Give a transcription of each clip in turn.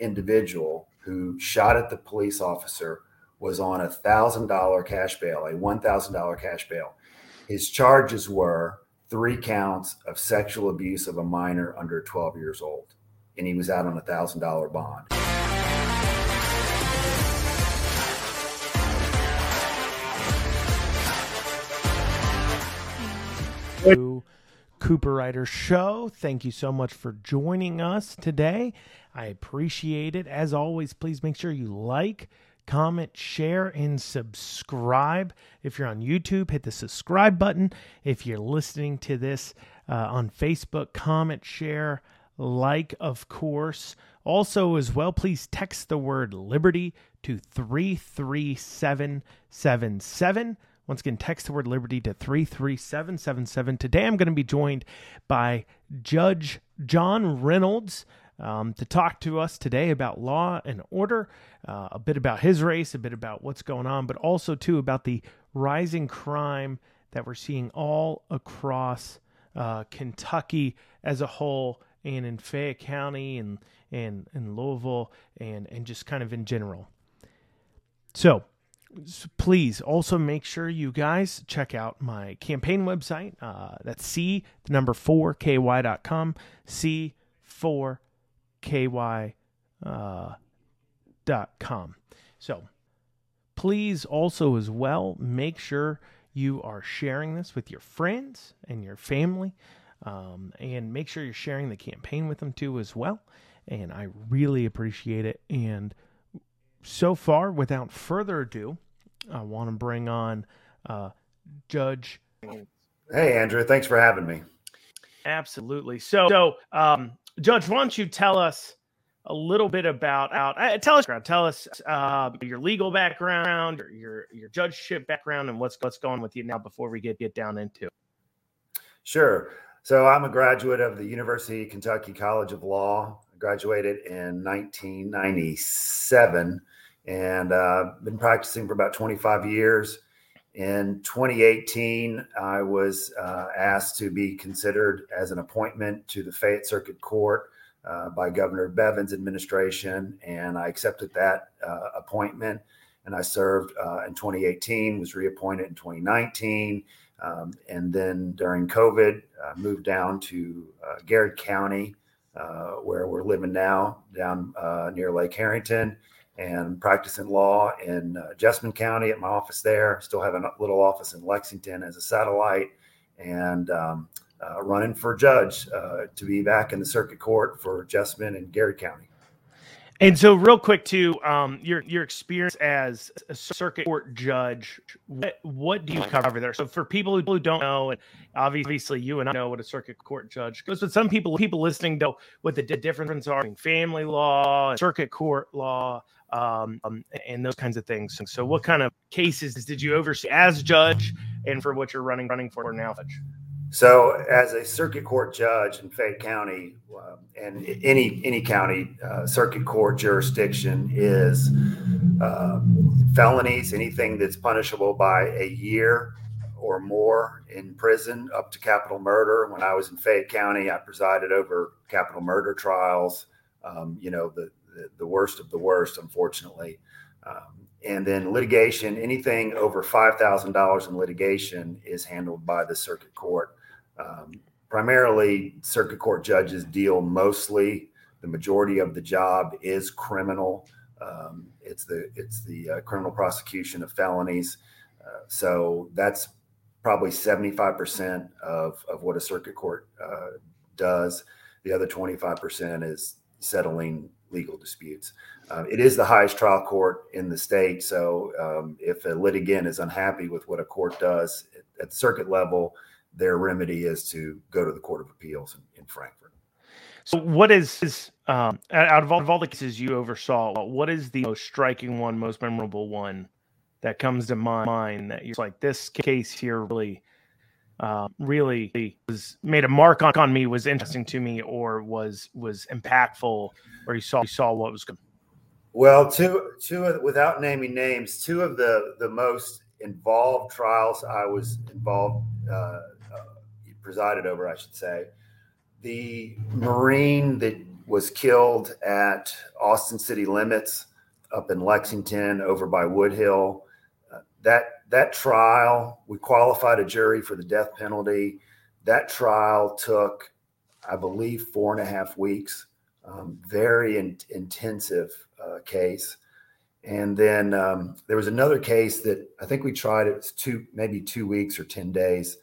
individual who shot at the police officer was on a thousand dollar cash bail, a one thousand dollar cash bail. His charges were three counts of sexual abuse of a minor under 12 years old, and he was out on a thousand dollar bond. Cooper Writer Show. Thank you so much for joining us today. I appreciate it. As always, please make sure you like, comment, share, and subscribe. If you're on YouTube, hit the subscribe button. If you're listening to this uh, on Facebook, comment, share, like, of course. Also, as well, please text the word liberty to 33777. Once again, text the word liberty to 33777. Today I'm going to be joined by Judge John Reynolds um, to talk to us today about law and order, uh, a bit about his race, a bit about what's going on, but also, too, about the rising crime that we're seeing all across uh, Kentucky as a whole and in Fayette County and, and, and Louisville and, and just kind of in general. So, please also make sure you guys check out my campaign website. Uh, that's C, the number 4ky.com, C4ky uh, dot com. So please also, as well, make sure you are sharing this with your friends and your family. Um, and make sure you're sharing the campaign with them too, as well. And I really appreciate it. And so far, without further ado, I want to bring on uh, Judge. Hey, Andrew. Thanks for having me. Absolutely. So, so um, Judge, why don't you tell us a little bit about out? Uh, tell us, tell us uh, your legal background, your, your your judgeship background, and what's what's going with you now before we get get down into. Sure. So I'm a graduate of the University of Kentucky College of Law. I graduated in 1997 and uh, been practicing for about 25 years. In 2018, I was uh, asked to be considered as an appointment to the Fayette Circuit Court uh, by Governor Bevins' administration, and I accepted that uh, appointment. And I served uh, in 2018, was reappointed in 2019, um, and then during COVID, moved down to uh, Garrard County, uh, where we're living now, down near Lake Herrington and practicing law in uh, Jessamine County at my office there. Still have a little office in Lexington as a satellite, and um, uh, running for judge uh, to be back in the circuit court for Jessamine and Garrard County. And so, real quick, too, um, your your experience as a circuit court judge, what what do you cover there? So, for people who don't know, and obviously you and I know what a circuit court judge goes, but some people people listening know what the difference are between family law, circuit court law, um, um, and those kinds of things. So, what kind of cases did you oversee as judge, and for what you're running running for now, Judge? So, as a circuit court judge in Fayette County, uh, and any any county uh, circuit court jurisdiction is uh, felonies, anything that's punishable by a year or more in prison, up to capital murder. When I was in Fayette County, I presided over capital murder trials. Um, you know, the, the, the worst of the worst, unfortunately. Um, and then litigation, anything over $5,000 in litigation is handled by the circuit court. Um, primarily, circuit court judges deal mostly, the majority of the job is criminal. Um, it's the it's the uh, criminal prosecution of felonies. Uh, so that's probably 75% of, of what a circuit court uh, does. The other 25% is settling legal disputes. Uh, it is the highest trial court in the state. So um, if a litigant is unhappy with what a court does at, the circuit level, their remedy is to go to the Court of Appeals in, in Frankfort. So, what is, is um, out of all, of all the cases you oversaw, what is the most striking one, most memorable one that comes to mind that you're like, this case here really uh, really was made a mark on, on me was interesting to me or was was impactful or you saw you saw what was good well two two without naming names two of the the most involved trials i was involved uh, uh, presided over i should say the marine that was killed at Austin city limits up in Lexington over by Woodhill. Uh, that that trial, we qualified a jury for the death penalty. That trial took, I believe, four and a half weeks. Um, very in, intensive uh, case. And then um, there was another case that I think we tried. It was two, maybe two weeks or ten days.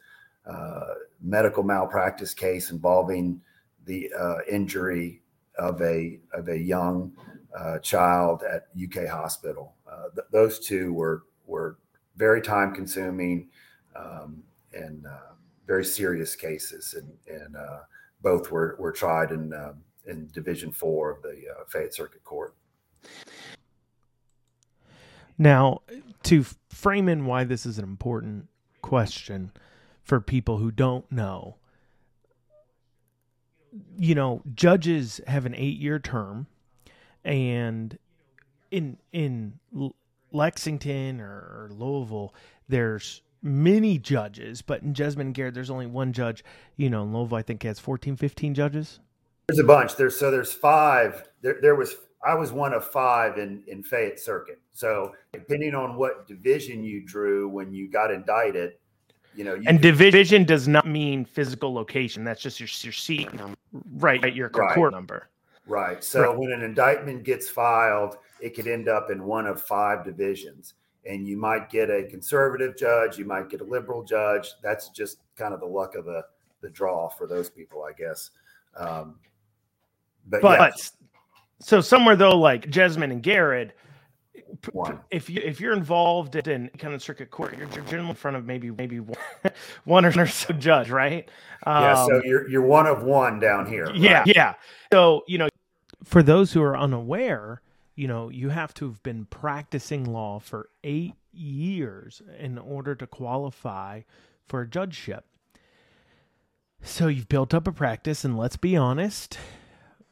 Uh, medical malpractice case involving the uh, injury of a of a young uh, child at UK hospital. Uh, th- those two were were very time consuming um, and uh, very serious cases, and and both were were tried in um, in Division Four of the uh, Fayette Circuit Court. Now, to frame in why this is an important question for people who don't know, you know, judges have an eight-year term, and in in Lexington or, Louisville, there's many judges, but in Jessamine and Garrard, there's only one judge. You know, in Louisville, I think has 14, 15 judges. There's a bunch. There's so there's five. There, there was I was one of five in in Fayette Circuit. So depending on what division you drew when you got indicted, you know. You and could, division does not mean physical location. That's just your your seat, number, right? Your right. court number. Right. So right. when an indictment gets filed, it could end up in one of five divisions. And you might get a conservative judge, you might get a liberal judge. That's just kind of the luck of the, the draw for those people, I guess. Um, but, but yeah. so somewhere though, like Jessamine and Garrard, one. If you if you're involved in kind of circuit court, you're, you're generally in front of maybe maybe one, one or so judge, right? Um, yeah. So um, you're you're one of one down here. Yeah, right? yeah. So you know, for those who are unaware, you know, you have to have been practicing law for eight years in order to qualify for a judgeship. So you've built up a practice, and let's be honest,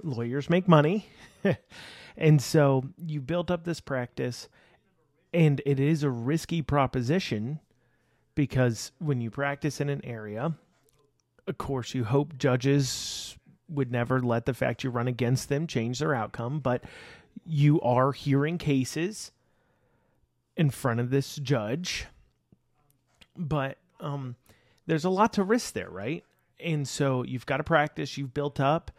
lawyers make money. and so you built up this practice, and it is a risky proposition because when you practice in an area, of course, you hope judges would never let the fact you run against them change their outcome, but you are hearing cases in front of this judge. But um, there's a lot to risk there, right? And so you've got to practice, you've built up.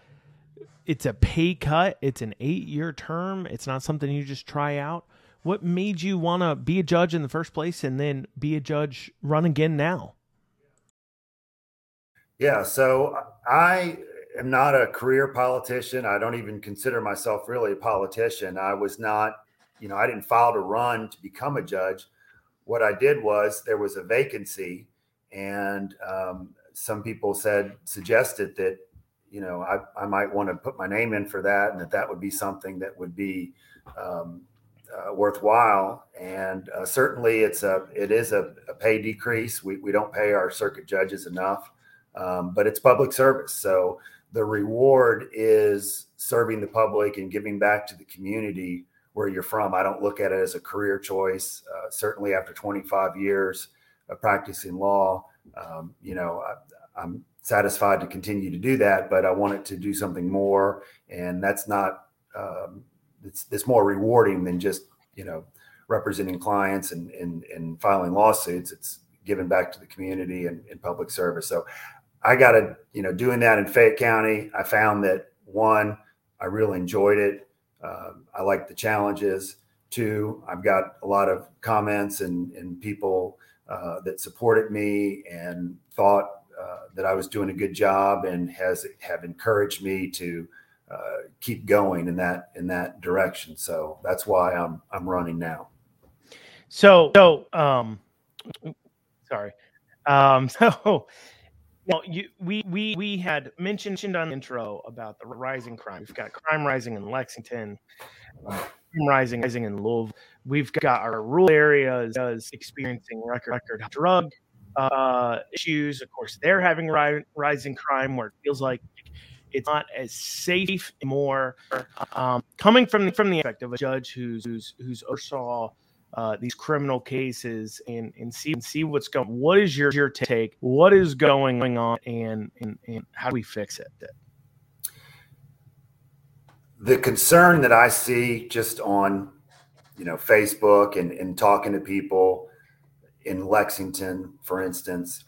It's a pay cut, it's an eight year term, it's not something you just try out. What made you want to be a judge in the first place and then be a judge, run again now? Yeah, so I am not a career politician. I don't even consider myself really a politician. I was not, you know, I didn't file to run to become a judge. What I did was there was a vacancy, and um, some people said suggested that, you know, I, I might want to put my name in for that, and that that would be something that would be um, uh, worthwhile. And uh, certainly, it's a it is a, a pay decrease. We we don't pay our circuit judges enough. Um, but it's public service. So the reward is serving the public and giving back to the community where you're from. I don't look at it as a career choice. Uh, certainly, after 25 years of practicing law, um, you know, I, am satisfied to continue to do that, but I wanted to do something more, and that's not. Um, it's, it's more rewarding than just you know representing clients and and, and filing lawsuits. It's giving back to the community and, and public service. So I got to, you know, doing that in Fayette County, I found that one, I really enjoyed it. Uh, I like the challenges. Two, I've got a lot of comments and, and people uh, that supported me and thought uh, that I was doing a good job and has have encouraged me to uh, keep going in that in that direction. So that's why I'm I'm running now. So so um, sorry. Um, so you, we we we had mentioned on the intro about the rising crime. We've got crime rising in Lexington, rising rising in Louisville. We've got our rural areas experiencing record record drug uh, issues. Of course, they're having ri- rising crime where it feels like it's not as safe anymore. Um, coming from the, from the effect of a judge who's who's who's oversaw uh, these criminal cases and and see and see what's going. What is your your take? What is going on, and and, and how do we fix it? the concern that I see just on, you know, Facebook and, and talking to people in Lexington, for instance,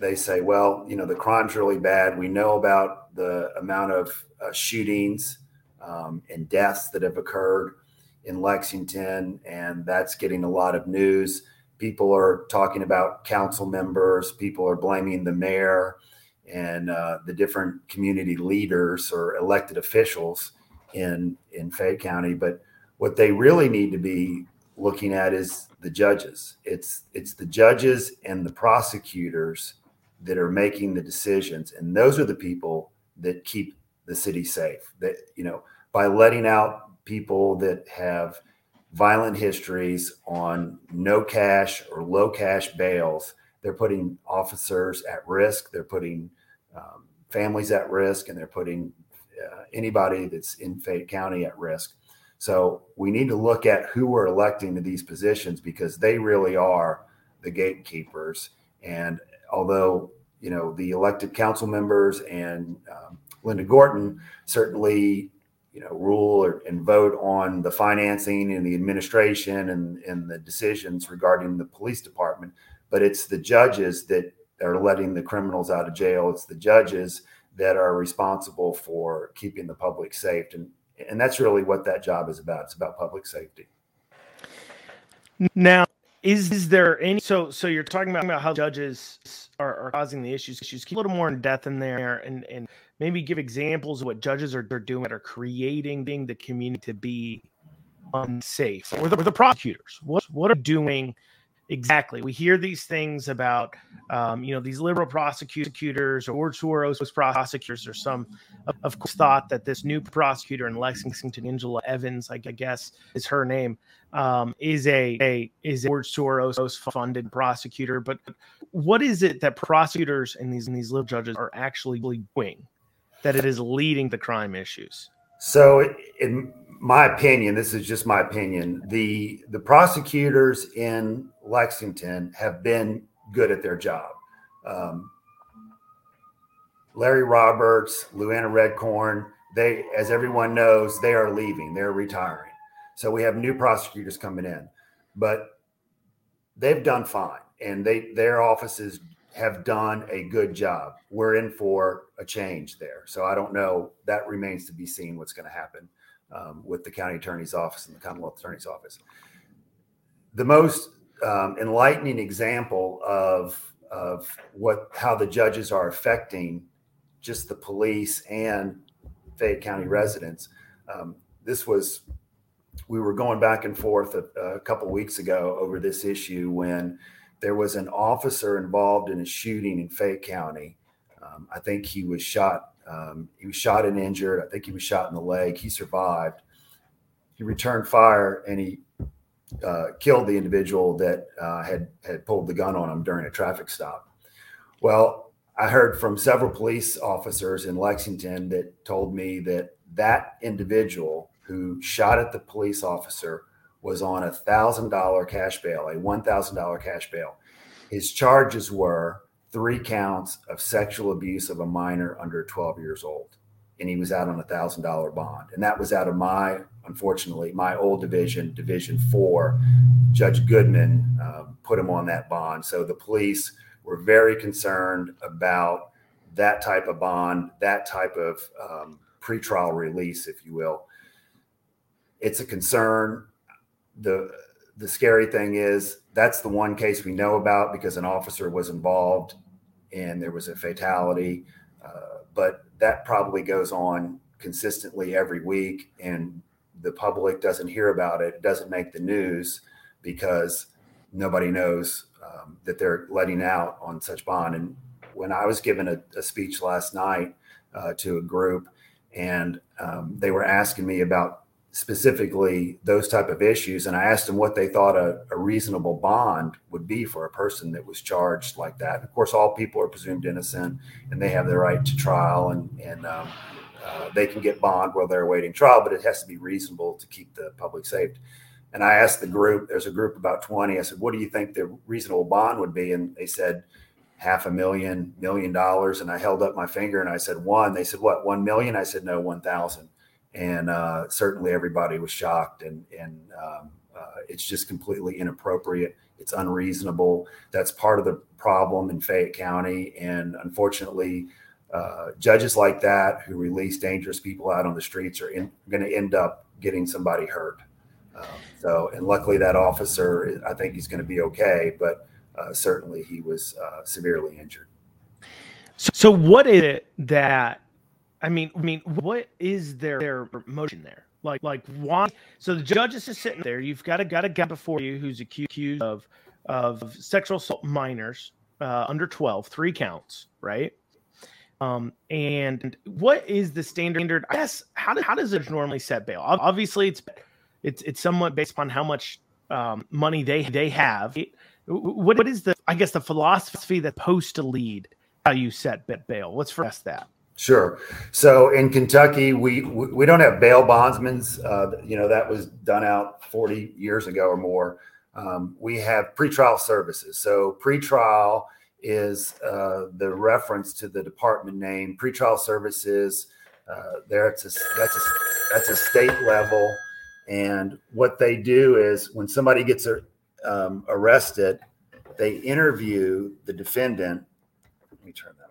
they say, well, you know, the crime's really bad. We know about the amount of uh, shootings um, and deaths that have occurred in Lexington, and that's getting a lot of news. People are talking about council members, people are blaming the mayor and uh, the different community leaders or elected officials in in Fayette County. But what they really need to be looking at is the judges. It's it's the judges and the prosecutors that are making the decisions, and those are the people that keep the city safe. That you know by letting out people that have violent histories on no cash or low cash bails, they're putting officers at risk. They're putting um, families at risk, and they're putting uh, anybody that's in Fayette County at risk. So we need to look at who we're electing to these positions because they really are the gatekeepers. And although you know the elected council members and um, Linda Gorton certainly you know rule or, and vote on the financing and the administration and, and the decisions regarding the police department, but it's the judges that are letting the criminals out of jail. It's the judges that are responsible for keeping the public safe. And, and that's really what that job is about. It's about public safety. Now, is, is there any so so you're talking about, how judges are, are causing the issues issues keep a little more in depth in there and and maybe give examples of what judges are, are doing that are creating being the community to be unsafe or the, or the prosecutors what what are doing Exactly. We hear these things about, um, you know, these liberal prosecutors or Soros prosecutors, or some, of, course, thought that this new prosecutor in Lexington, Angela Evans, I guess is her name, um, is a, a is a Soros funded prosecutor. But what is it that prosecutors and these and these liberal judges are actually doing that it is leading to crime issues? So, in my opinion, this is just my opinion. The the prosecutors in Lexington have been good at their job. Um, Larry Roberts, Lou Anna Red Corn, they, as everyone knows, they are leaving. They're retiring. So we have new prosecutors coming in, but they've done fine, and they their offices have done a good job. We're in for a change there. So I don't know. That remains to be seen what's going to happen um, with the county attorney's office and the Commonwealth attorney's office. The most um, enlightening example of of what how the judges are affecting just the police and Fayette County residents. Um, this was we were going back and forth a, a couple weeks ago over this issue when there was an officer involved in a shooting in Fayette County. Um, I think he was shot. Um, he was shot and injured. I think he was shot in the leg. He survived. He returned fire and he uh, killed the individual that uh, had had pulled the gun on him during a traffic stop. Well, I heard from several police officers in Lexington that told me that that individual who shot at the police officer was on a thousand dollar cash bail, a one thousand dollar cash bail. His charges were three counts of sexual abuse of a minor under 12 years old and he was out on a thousand dollar bond. And that was out of my, unfortunately, my old division, Division Four. Judge Goodman um, put him on that bond. So the police were very concerned about that type of bond, that type of um, pretrial release, if you will. It's a concern. The the scary thing is that's the one case we know about because an officer was involved and there was a fatality. Uh, but that probably goes on consistently every week and the public doesn't hear about it, doesn't make the news because nobody knows um, that they're letting out on such bond. And when I was given a, a speech last night uh, to a group, and um, they were asking me about specifically those type of issues and i asked them what they thought a, a, reasonable bond would be for a person that was charged like that. Of course all people are presumed innocent and they have the right to trial and, and um, uh, they can get bond while they're awaiting trial but it has to be reasonable to keep the public safe. And i asked the group there's a group about 20 i said what do you think the reasonable bond would be? And they said half a million million dollars. And i held up my finger and i said one. They said what one million? I said no one thousand and uh, certainly everybody was shocked, and and um, uh, it's just completely inappropriate. It's unreasonable. That's part of the problem in Fayette County, and unfortunately. Uh, judges like that who release dangerous people out on the streets are going to end up getting somebody hurt. Um, so, and luckily that officer, I think he's going to be okay, but uh, certainly he was uh, severely injured. So, so, what is it that I mean? I mean, what is their their motion there? Like, like why? So the judge is just sitting there. You've got a got a guy before you who's accused of of sexual assault minors uh, under 12, three counts, right? Um, and what is the standard? I guess how, how does it normally set bail? Obviously, it's it's it's somewhat based upon how much um, money they they have. What what is the I guess the philosophy that's supposed to lead how you set bail? Let's first that. Sure. So in Kentucky, we we don't have bail bondsmen. Uh, you know that was done out 40 years ago or more. Um, we have pretrial services. So pretrial is uh, the reference to the department name. Pretrial services. Uh, there, it's a, that's a that's a state level and what they do is when somebody gets um, arrested, they interview the defendant. Let me turn that.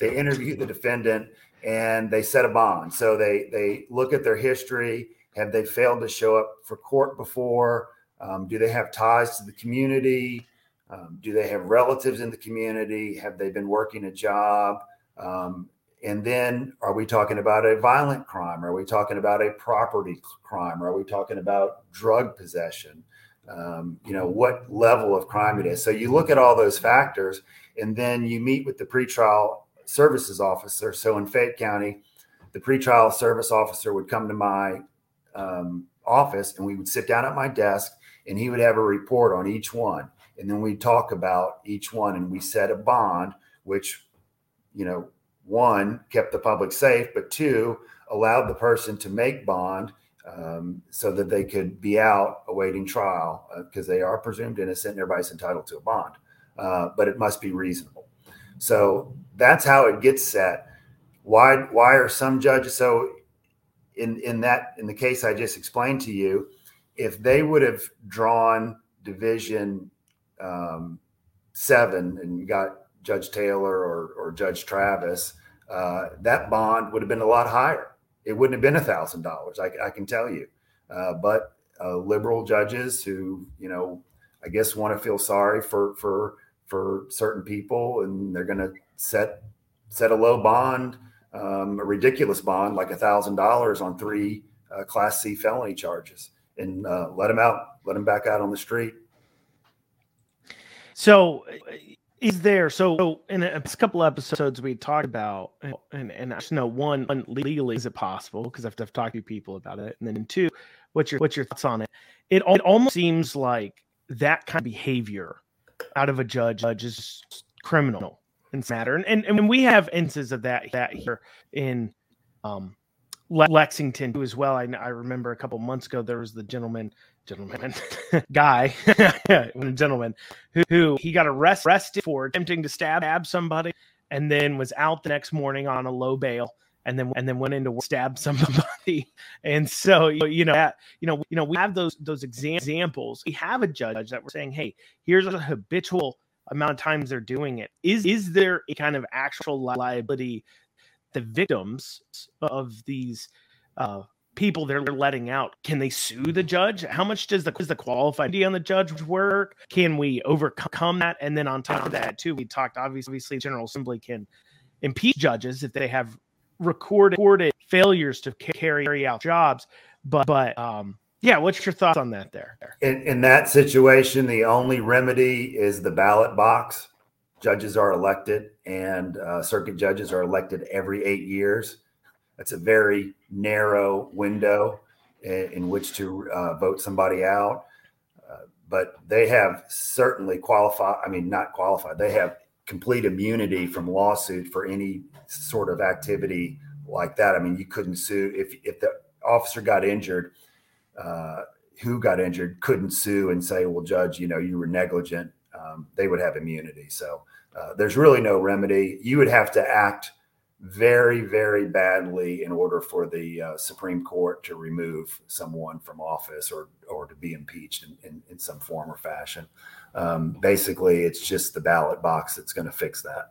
They interview the defendant and they set a bond. So they they look at their history. Have they failed to show up for court before? Um, do they have ties to the community? Um, do they have relatives in the community? Have they been working a job? Um, and then are we talking about a violent crime? Are we talking about a property crime? Are we talking about drug possession? Um, you know, what level of crime it is. So you look at all those factors and then you meet with the pretrial services officer. So in Fayette County, the pretrial service officer would come to my um, office and we would sit down at my desk and he would have a report on each one. And then we talk about each one and we set a bond, which, you know, one kept the public safe, but two allowed the person to make bond um, so that they could be out awaiting trial because uh, they are presumed innocent and everybody's entitled to a bond, uh, but it must be reasonable. So that's how it gets set. Why why are some judges so in in that in the case I just explained to you, if they would have drawn division um, seven and got Judge Taylor or, or Judge Travis, uh, that bond would have been a lot higher. It wouldn't have been a thousand dollars. I can tell you. Uh, but uh, liberal judges who, you know, I guess want to feel sorry for for for certain people, and they're going to set set a low bond, um, a ridiculous bond like a thousand dollars on three uh, Class C felony charges, and uh, let them out, let them back out on the street. So is there so in a, couple episodes we talked about and and I know one legally is it possible? Because I've, I've talked to people about it. And then two what's your what's your thoughts on it? It, it almost seems like that kind of behavior out of a judge, judge is criminal in matter. And, and and we have instances of that that here in um Lexington as well. I, I remember a couple months ago there was the gentleman gentleman guy, gentleman who, who he got arrest, arrested for attempting to stab, stab somebody, and then was out the next morning on a low bail, and then and then went into stab somebody. And so you know that you know you know we have those those examples. We have a judge that we're saying, hey, here's a habitual amount of times they're doing it. Is is there a kind of actual liability? The victims of these uh, people they're letting out can they sue the judge how much does the does the qualified on the judge work can we overcome that and then on top of that too we talked obviously, obviously general assembly can impeach judges if they have recorded, failures to carry out jobs but but um yeah what's your thoughts on that there? In, in that situation the only remedy is the ballot box. Judges are elected and uh, circuit judges are elected every eight years. That's a very narrow window in, in which to uh, vote somebody out. Uh, but they have certainly qualified, I mean, not qualified, they have complete immunity from lawsuit for any sort of activity like that. I mean, you couldn't sue if, if the officer got injured, uh, who got injured couldn't sue and say, well, judge, you know, you were negligent. Um, they would have immunity. So uh, there's really no remedy. You would have to act very, very badly in order for the uh, Supreme Court to remove someone from office or or to be impeached in, in, in some form or fashion. Um, basically, it's just the ballot box that's going to fix that.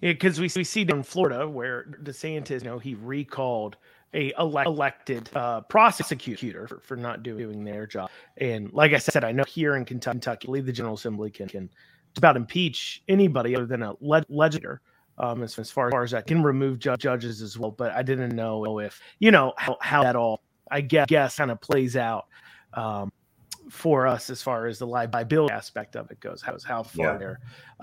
Yeah, because we, we see down in Florida where DeSantis, you know, he recalled a elect, elected uh, prosecutor for, for not doing their job. And like I said, I know here in Kentucky, the General Assembly can, can about impeach anybody other than a le- legislator. Um, as, as far as I can remove ju- judges as well, but I didn't know if you know how, how that all I guess, guess kind of plays out um, for us as far as the liability aspect of it goes. How how far yeah. their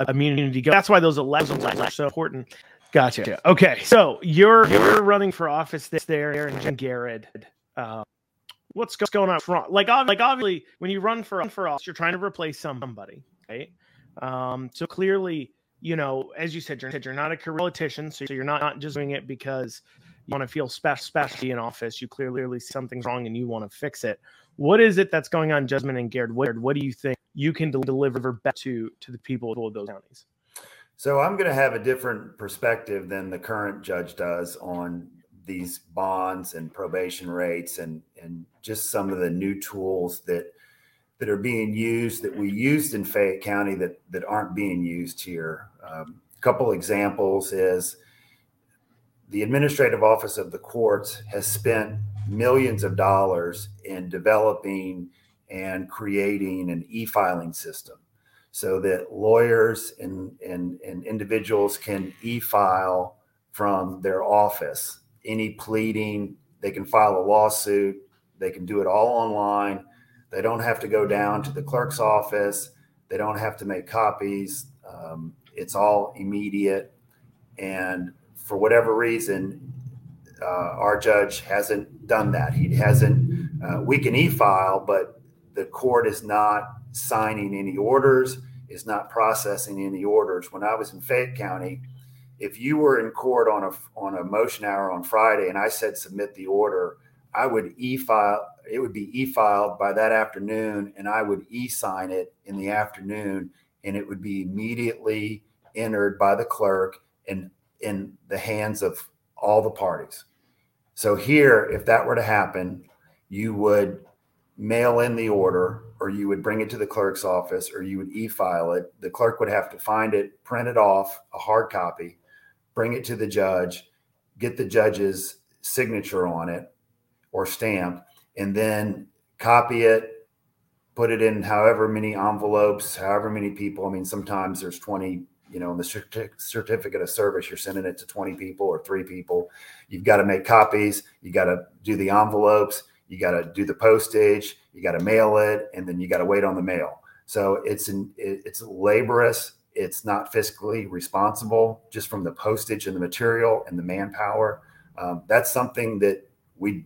immunity goes. That's why those elections are so important. Gotcha. Okay, so you're you're running for office there, Aaron Garrard. Uh, what's going on front? Like, like obviously, when you run for for office, you're trying to replace somebody, right? Um, so clearly, you know, as you said, you're, you're not a career politician, so you're not, not just doing it because you want to feel special, specialty in office. You clearly see something's wrong and you want to fix it. What is it that's going on, Jessamine and Garrard? What, what do you think you can deliver back to to the people of those counties? So I'm going to have a different perspective than the current judge does on these bonds and probation rates and and just some of the new tools that that are being used that we used in Fayette County that that aren't being used here. Um, a couple examples is the administrative office of the courts has spent millions of dollars in developing and creating an e-filing system so that lawyers and, and, and individuals can e-file from their office any pleading they can file a lawsuit they can do it all online they don't have to go down to the clerk's office. They don't have to make copies. Um, it's all immediate. And for whatever reason, uh, our judge hasn't done that. He hasn't. Uh, we can e-file, but the court is not signing any orders. Is not processing any orders. When I was in Fayette County, if you were in court on a on a motion hour on Friday and I said submit the order, I would e-file it would be e-filed by that afternoon and I would e-sign it in the afternoon and it would be immediately entered by the clerk and in the hands of all the parties. So here if that were to happen, you would mail in the order or you would bring it to the clerk's office or you would e-file it. The clerk would have to find it, print it off, a hard copy, bring it to the judge, get the judge's signature on it or stamp, and then copy it, put it in however many envelopes, however many people. I mean, sometimes there's 20, you know, in the certificate of service, you're sending it to 20 people or three people. You've got to make copies, you got to do the envelopes, you got to do the postage, you got to mail it, and then you got to wait on the mail. So it's an, it's laborious. It's not fiscally responsible just from the postage and the material and the manpower. Um, that's something that we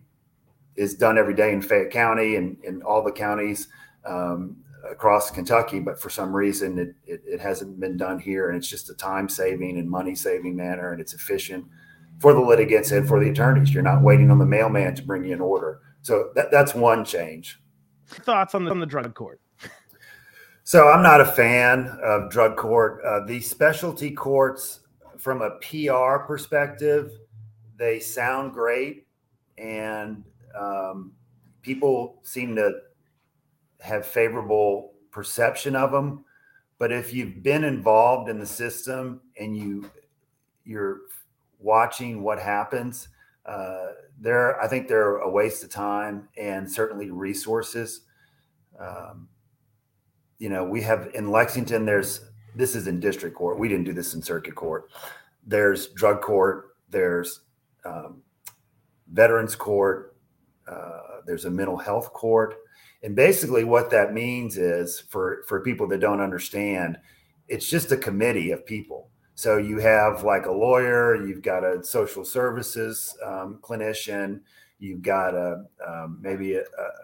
is done every day in Fayette County and in all the counties um, across Kentucky, but for some reason it, it, it, hasn't been done here. And it's just a time saving and money saving manner, and it's efficient for the litigants and for the attorneys. You're not waiting on the mailman to bring you an order. So that, that's one change. Thoughts on the, on the drug court? So I'm not a fan of drug court. Uh, the specialty courts, from a PR perspective, they sound great and um, people seem to have favorable perception of them, but if you've been involved in the system and you you're watching what happens, uh, they're I think they're a waste of time and certainly resources. Um, you know, we have in Lexington. There's this is in district court. We didn't do this in circuit court. There's drug court. There's um, veterans court uh, there's a mental health court. And basically, what that means is for, for people that don't understand, it's just a committee of people. So you have like a lawyer, you've got a social services um, clinician, you've got a um, maybe a,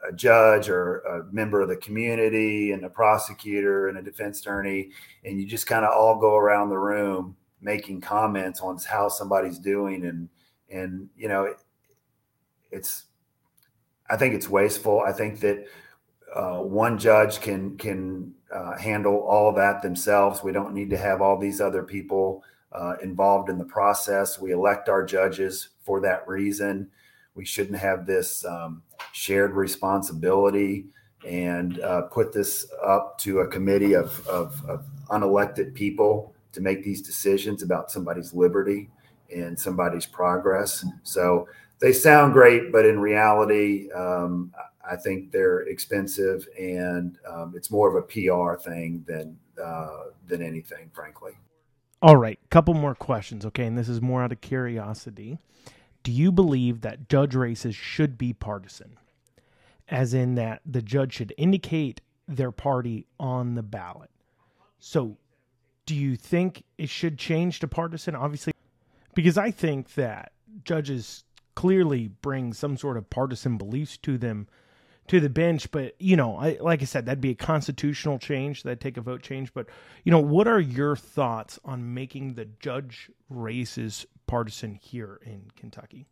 a, judge or a member of the community, and a prosecutor and a defense attorney, and you just kind of all go around the room making comments on how somebody's doing, and and you know, it, it's I think it's wasteful. I think that uh, one judge can can uh, handle all of that themselves. We don't need to have all these other people uh, involved in the process. We elect our judges for that reason. We shouldn't have this um, shared responsibility and uh, put this up to a committee of, of, of, unelected people to make these decisions about somebody's liberty and somebody's progress. So they sound great, but in reality, um, I think they're expensive and um, it's more of a PR thing than uh, than anything, frankly. All right, couple more questions, okay? And this is more out of curiosity. Do you believe that judge races should be partisan? As in that the judge should indicate their party on the ballot. So, do you think it should change to partisan? Obviously, because I think that judges clearly bring some sort of partisan beliefs to them to the bench. But you know, I, like I said, that'd be a constitutional change. That'd take a vote change. But you know, what are your thoughts on making the judge races partisan here in Kentucky?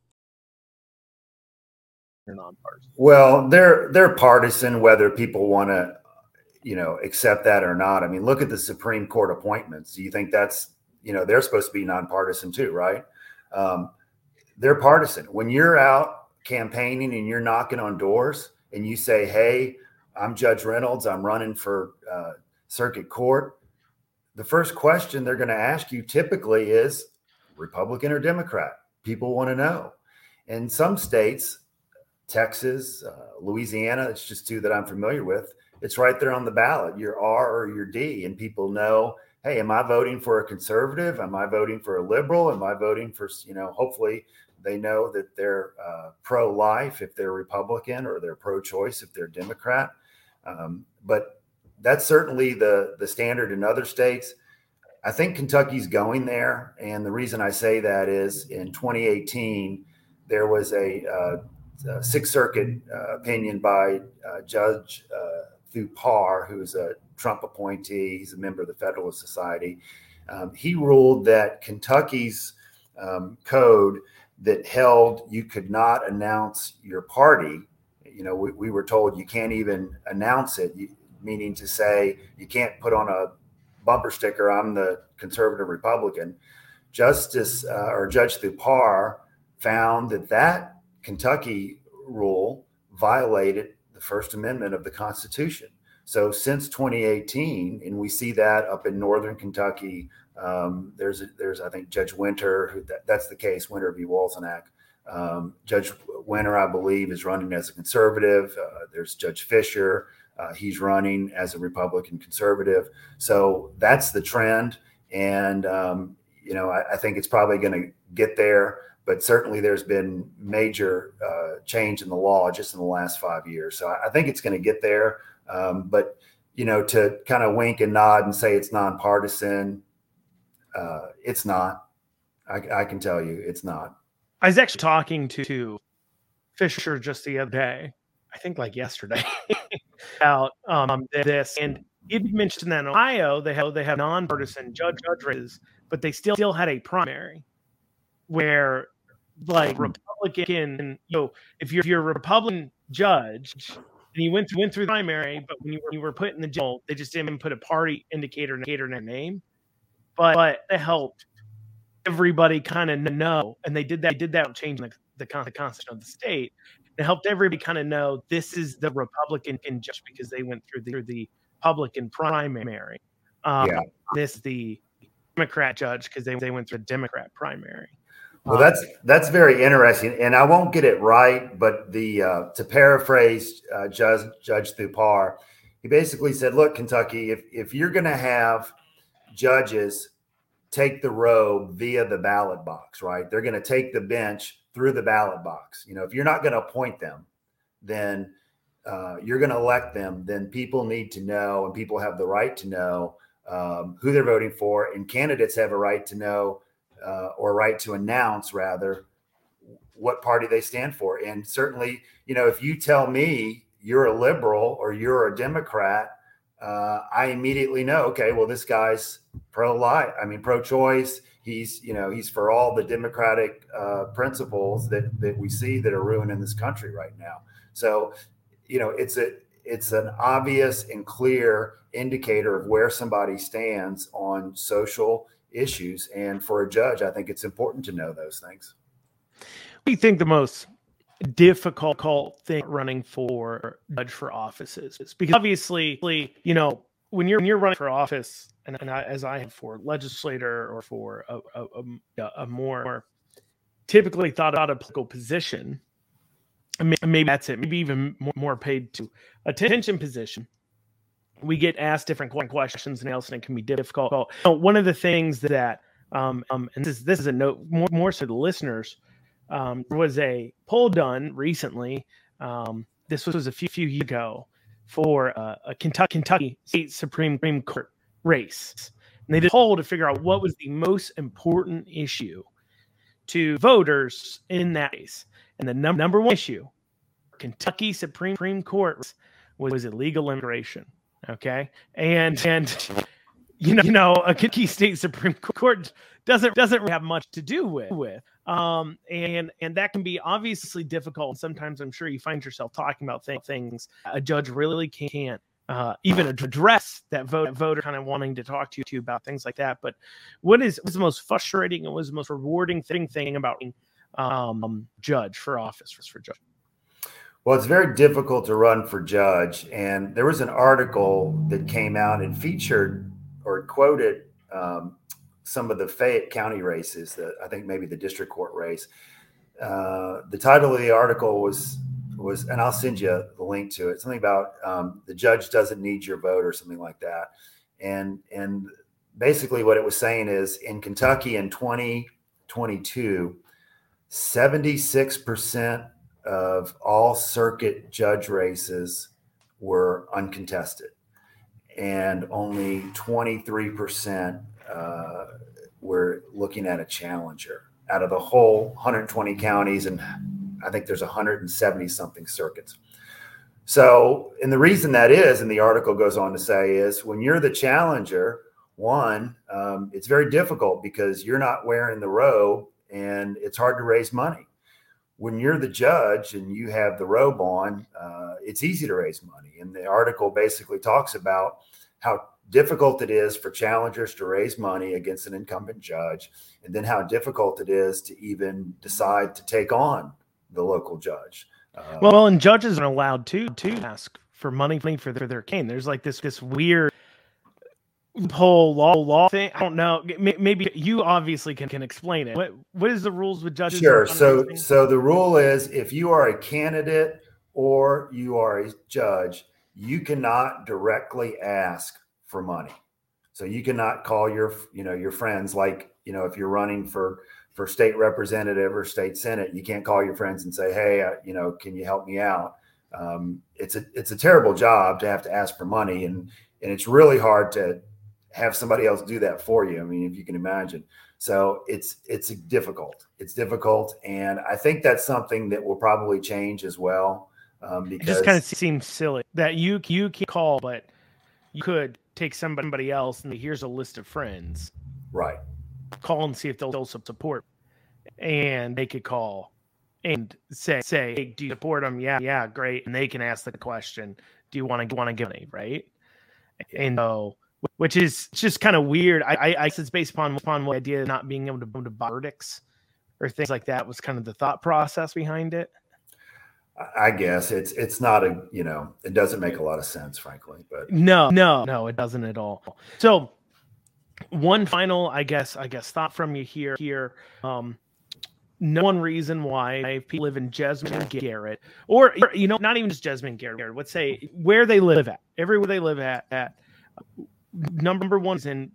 They're nonpartisan. Well, they're they're partisan whether people want to, you know, accept that or not. I mean, look at the Supreme Court appointments. Do you think that's you know they're supposed to be nonpartisan too, right? Um, they're partisan. When you're out campaigning and you're knocking on doors, and you say, Hey, I'm Judge Reynolds, I'm running for uh, circuit court, the first question they're going to ask you typically is Republican or Democrat. People want to know. In some states, Texas, uh, Louisiana, it's just two that I'm familiar with. It's right there on the ballot, your R or your D, and people know, hey, am I voting for a conservative? Am I voting for a liberal? Am I voting for, you know, hopefully they know that they're uh, pro life if they're Republican or they're pro choice if they're Democrat. Um, but that's certainly the, the standard in other states. I think Kentucky's going there. And the reason I say that is in 2018, there was a, uh, a Sixth Circuit uh, opinion by uh, Judge uh, Thapar, who's a Trump appointee. He's a member of the Federalist Society. Um, he ruled that Kentucky's um, code that held you could not announce your party. You know, we, we were told you can't even announce it, meaning to say you can't put on a bumper sticker, I'm the conservative Republican. Justice uh, or Judge Thapar found that that Kentucky rule violated the First Amendment of the Constitution. So since 2018, and we see that up in Northern Kentucky, um, there's a, there's I think Judge Winter, who that, that's the case, Winter v. Wolnitzek. Um, Judge Winter, I believe, is running as a conservative. Uh, there's Judge Fisher. Uh, he's running as a Republican conservative. So that's the trend. And, um, you know, I, I, think it's probably going to get there. But certainly there's been major uh, change in the law just in the last five years. So I, I think it's going to get there. Um, but, you know, to kind of wink and nod and say it's nonpartisan, uh, it's not. I, I, can tell you, it's not. I was actually talking to Fisher just the other day. I think like yesterday about um, this, and he mentioned that in Ohio they have they have nonpartisan judge judges, but they still still had a primary where like Republican, you know, if you're if you're a Republican judge and you went through, went through the primary, but when you were, you were put in the jail, they just didn't put a party indicator indicator in their name but, but it helped everybody kind of know, and they did that. They did that changing the, the, the constitution of the state. It helped everybody kind of know this is the Republican in just because they went through the, through the Republican primary. Um, yeah. This the Democrat judge because they they went through a Democrat primary. Well, that's that's very interesting, and I won't get it right, but the uh, to paraphrase uh, Judge Judge Thapar, he basically said, "Look, Kentucky, if if you're going to have judges take the robe via the ballot box, right? They're going to take the bench through the ballot box. You know, if you're not going to appoint them, then uh, you're going to elect them. Then people need to know, and people have the right to know um, who they're voting for, and candidates have a right to know uh, or right to announce rather what party they stand for. And certainly, you know, if you tell me you're a liberal or you're a Democrat uh, I immediately know, okay, well, this guy's pro life. I mean, pro choice. He's, you know, he's for all the democratic uh, principles that that we see that are ruining this country right now. So, you know, it's a it's an obvious and clear indicator of where somebody stands on social issues. And for a judge, I think it's important to know those things. You think the most difficult thing running for judge for offices is? Because obviously, you know, when you're when you're running for office, and, and I, as I have for legislator or for a, a, a, a more typically thought out of political position, maybe that's it. Maybe even more paid to attention position. We get asked different questions and else, and it can be difficult. One of the things that, um, um, and this, this is a note more, more so the listeners, um, was a poll done recently. Um, this was a few, few years ago for uh, a Kentucky, Kentucky State Supreme Court race. And they did a poll to figure out what was the most important issue to voters in that case. And the num- number one issue, Kentucky Supreme, Supreme Court, was, was illegal immigration. Okay, and and you know, you know, a Kentucky State Supreme Court doesn't doesn't have much to do with with um and and that can be obviously difficult sometimes i'm sure you find yourself talking about th- things a judge really can't uh, even address that vote, voter kind of wanting to talk to you about things like that. But what is what's the most frustrating and what is the most rewarding thing thing about um, judge for office for, for judge? Well, it's very difficult to run for judge, and there was an article that came out and featured or quoted um, some of the Fayette County races. That I think maybe the district court race. Uh, the title of the article was was, and I'll send you the link to it. Something about um, the judge doesn't need your vote or something like that. And and basically, what it was saying is in Kentucky in 2022, 76 percent of all circuit judge races were uncontested, and only 23 percent uh, were looking at a challenger out of the whole 120 counties and I think there's 170 something circuits. So, and the reason that is, and the article goes on to say, is when you're the challenger, one, um, it's very difficult because you're not wearing the robe and it's hard to raise money. When you're the judge and you have the robe on, uh, it's easy to raise money. And the article basically talks about how difficult it is for challengers to raise money against an incumbent judge, and then how difficult it is to even decide to take on the local judge. Uh, well, and judges are allowed to to ask for money for their, their cane. There's like this this weird whole law law thing. I don't know. Maybe you obviously can, can explain it. What what is the rules with judges? Sure. So so the rule is if you are a candidate or you are a judge, you cannot directly ask for money. So you cannot call your you know your friends like you know if you're running for for state representative or state senate, you can't call your friends and say, "Hey, uh, you know, can you help me out?" Um, it's a it's a terrible job to have to ask for money, and and it's really hard to have somebody else do that for you. I mean, if you can imagine. So it's it's difficult. It's difficult, and I think that's something that will probably change as well. Um, because it just kind of seems silly that you you can call, but you could take somebody else and here's a list of friends. Right call and see if they'll, they'll support, and they could call and say, say, hey, do you support them? Yeah, yeah, great. And they can ask the question, do you want to want to give money, right? And so, which is just kind of weird. I, I, I it's based upon upon the idea of not being able to, to buy verdicts or things like that was kind of the thought process behind it. I guess it's it's not a you know it doesn't make a lot of sense, frankly. But no, no, no, it doesn't at all. So one final, I guess, I guess thought from you here. Here, um, no one reason why I people live in Jessamine Garrard, or you know, not even just Jessamine Garrard. Let's say where they live at, everywhere they live at. At number one is in.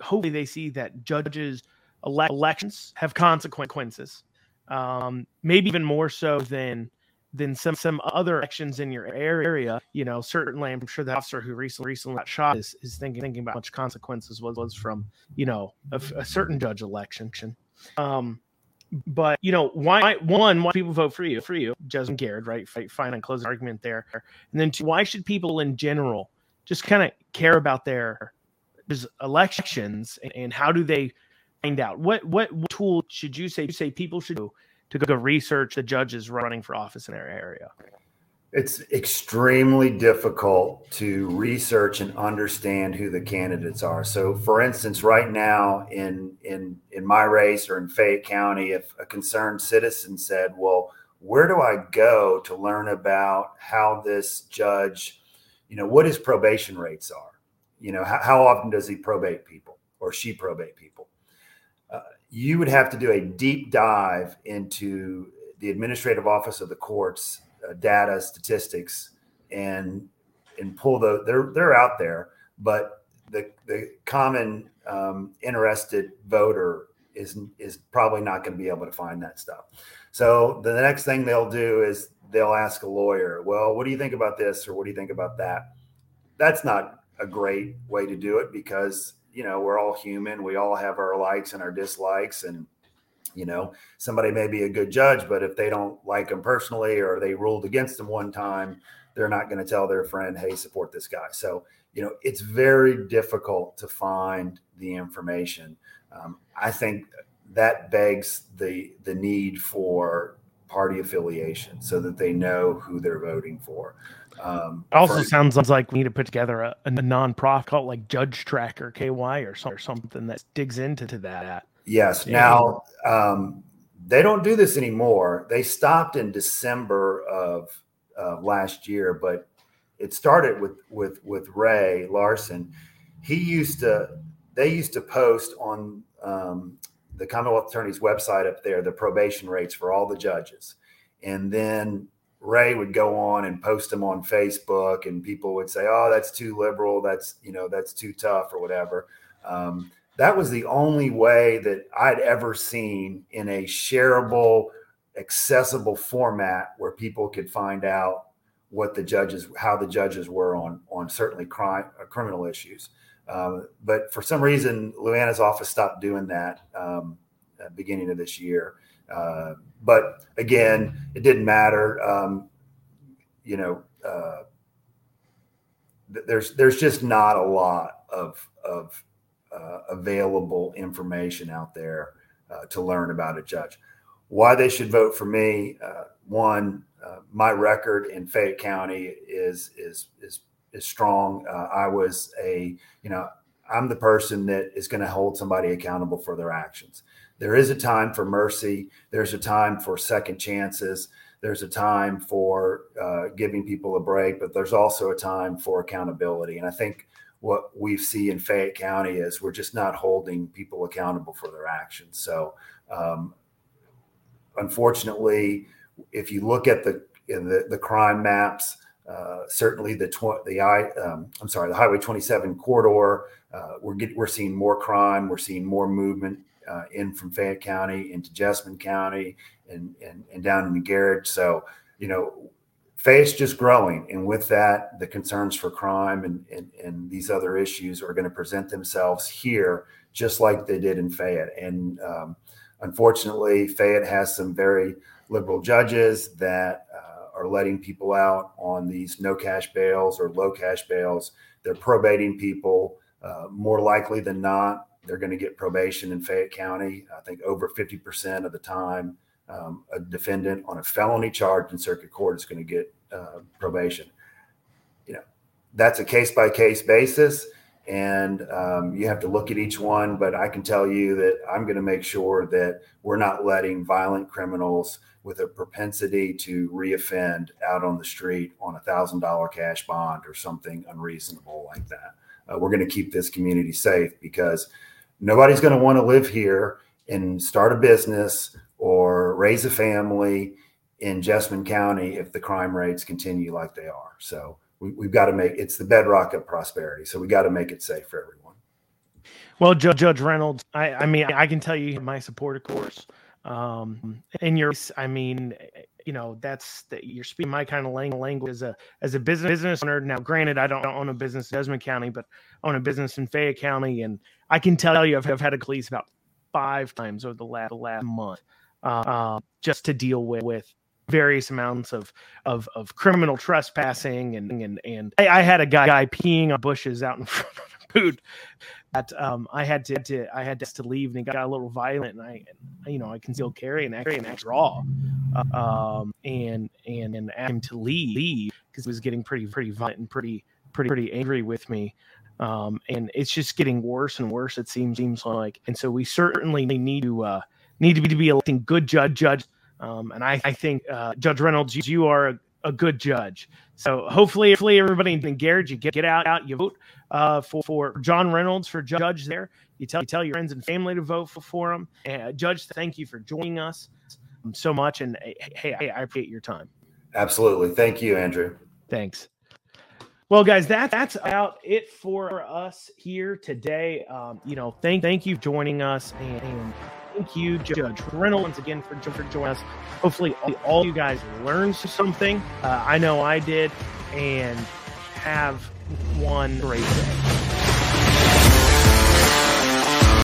Hopefully, they see that judges elections have consequences. Um, maybe even more so than than some some other elections in your area. You know, certainly, I'm sure the officer who recently recently got shot is, is thinking thinking about much consequences was was from you know a, a certain judge election. Um, but you know why one why people vote for you for you Jessamine Garrard right fine and close argument there and then two, why should people in general just kind of care about their elections and, and, how do they find out what what tool should you say you say people should do to go research the judges running for office in our area? It's extremely difficult to research and understand who the candidates are. So, for instance, right now in in in my race or in Fayette County, if a concerned citizen said, "Well, where do I go to learn about how this judge, you know, what his probation rates are? You know, how, how often does he probate people or she probate people?" Uh, you would have to do a deep dive into the administrative office of the courts uh, data statistics and and pull the they're they're out there but the the common um, interested voter is is probably not going to be able to find that stuff so the next thing they'll do is they'll ask a lawyer well what do you think about this or what do you think about that? That's not a great way to do it because you know we're all human. We all have our likes and our dislikes and you know somebody may be a good judge but if they don't like them personally or they ruled against them one time they're not going to tell their friend hey support this guy. So you know it's very difficult to find the information. Um, i think that begs the the need for party affiliation so that they know who they're voting for um, also for, sounds like we need to put together a, a non-profit called like judge tracker ky or, or something that digs into to that Yes. Yeah. Now um, they don't do this anymore. They stopped in December of uh, last year, but it started with with with Ray Larson. He used to they used to post on um, the Commonwealth Attorney's website up there the probation rates for all the judges, and then Ray would go on and post them on Facebook, and people would say, "Oh, that's too liberal. That's you know that's too tough or whatever." Um, that was the only way that I'd ever seen in a shareable, accessible format where people could find out what the judges, how the judges were on on certainly crime, uh, criminal issues. Um, but for some reason, Lou Anna's office stopped doing that um, beginning of this year. Uh, but again, it didn't matter. Um, you know, uh, there's there's just not a lot of of uh, available information out there uh, to learn about a judge. Why they should vote for me? Uh, one, uh, my record in Fayette County is is is is strong. Uh, I was a you know I'm the person that is going to hold somebody accountable for their actions. There is a time for mercy. There's a time for second chances. There's a time for uh, giving people a break, but there's also a time for accountability. And I think what we see in Fayette County is we're just not holding people accountable for their actions. So, um, unfortunately, if you look at the the, the crime maps, uh, certainly the tw- the I um, I'm sorry the Highway 27 corridor, uh, we're get, we're seeing more crime, we're seeing more movement uh, in from Fayette County into Jessamine County and and, and down into Garrard. So you know Fayette's just growing. And with that, the concerns for crime and, and, and these other issues are going to present themselves here, just like they did in Fayette. And um, unfortunately, Fayette has some very liberal judges that uh, are letting people out on these no cash bails or low cash bails. They're probating people. Uh, more likely than not, they're going to get probation in Fayette County. I think over 50% of the time um, a defendant on a felony charge in circuit court is going to get uh, probation. You know, that's a case by case basis, and um, you have to look at each one. But I can tell you that I'm going to make sure that we're not letting violent criminals with a propensity to reoffend out on the street on a thousand dollar cash bond or something unreasonable like that. Uh, we're going to keep this community safe because nobody's going to want to live here and start a business or raise a family in Jessamine County if the crime rates continue like they are. So we, have got to make it's the bedrock of prosperity. So we got to make it safe for everyone. Well, Judge, Judge Reynolds, I, I mean, I can tell you my support, of course. Um, and your, I mean, you know, that's that you're speaking my kind of language as a as a business business owner. Now, granted, I don't own a business in Jessamine County, but own a business in Fayette County, and I can tell you, I've, I've had a police about five times over the last, the last month uh, just to deal with, with various amounts of, of of criminal trespassing and and and I, I had a guy, guy peeing on bushes out in front of dude that um, I had to, to, I had to, leave and it got a little violent and I you know I can still carry an carry and extra draw um, and and and ask him to leave because he was getting pretty pretty violent and pretty pretty pretty angry with me um, and it's just getting worse and worse it seems seems like and so we certainly need to uh, need to be to be electing good judge judge um, and I, I think uh, Judge Reynolds you are a, a good judge so hopefully hopefully everybody in Garrard you get get out out you vote uh, for, for John Reynolds for judge there. You tell you tell your friends and family to vote for, for him. Uh, judge, thank you for joining us so much, and hey, hey, I appreciate your time. Absolutely, thank you, Andrew. Thanks. Well, guys, that that's about it for us here today. Um, you know, thank thank you for joining us, and, and thank you, Judge Reynolds, once again for, for joining us. Hopefully, all, all you guys learned something. Uh, I know I did, and have one great day.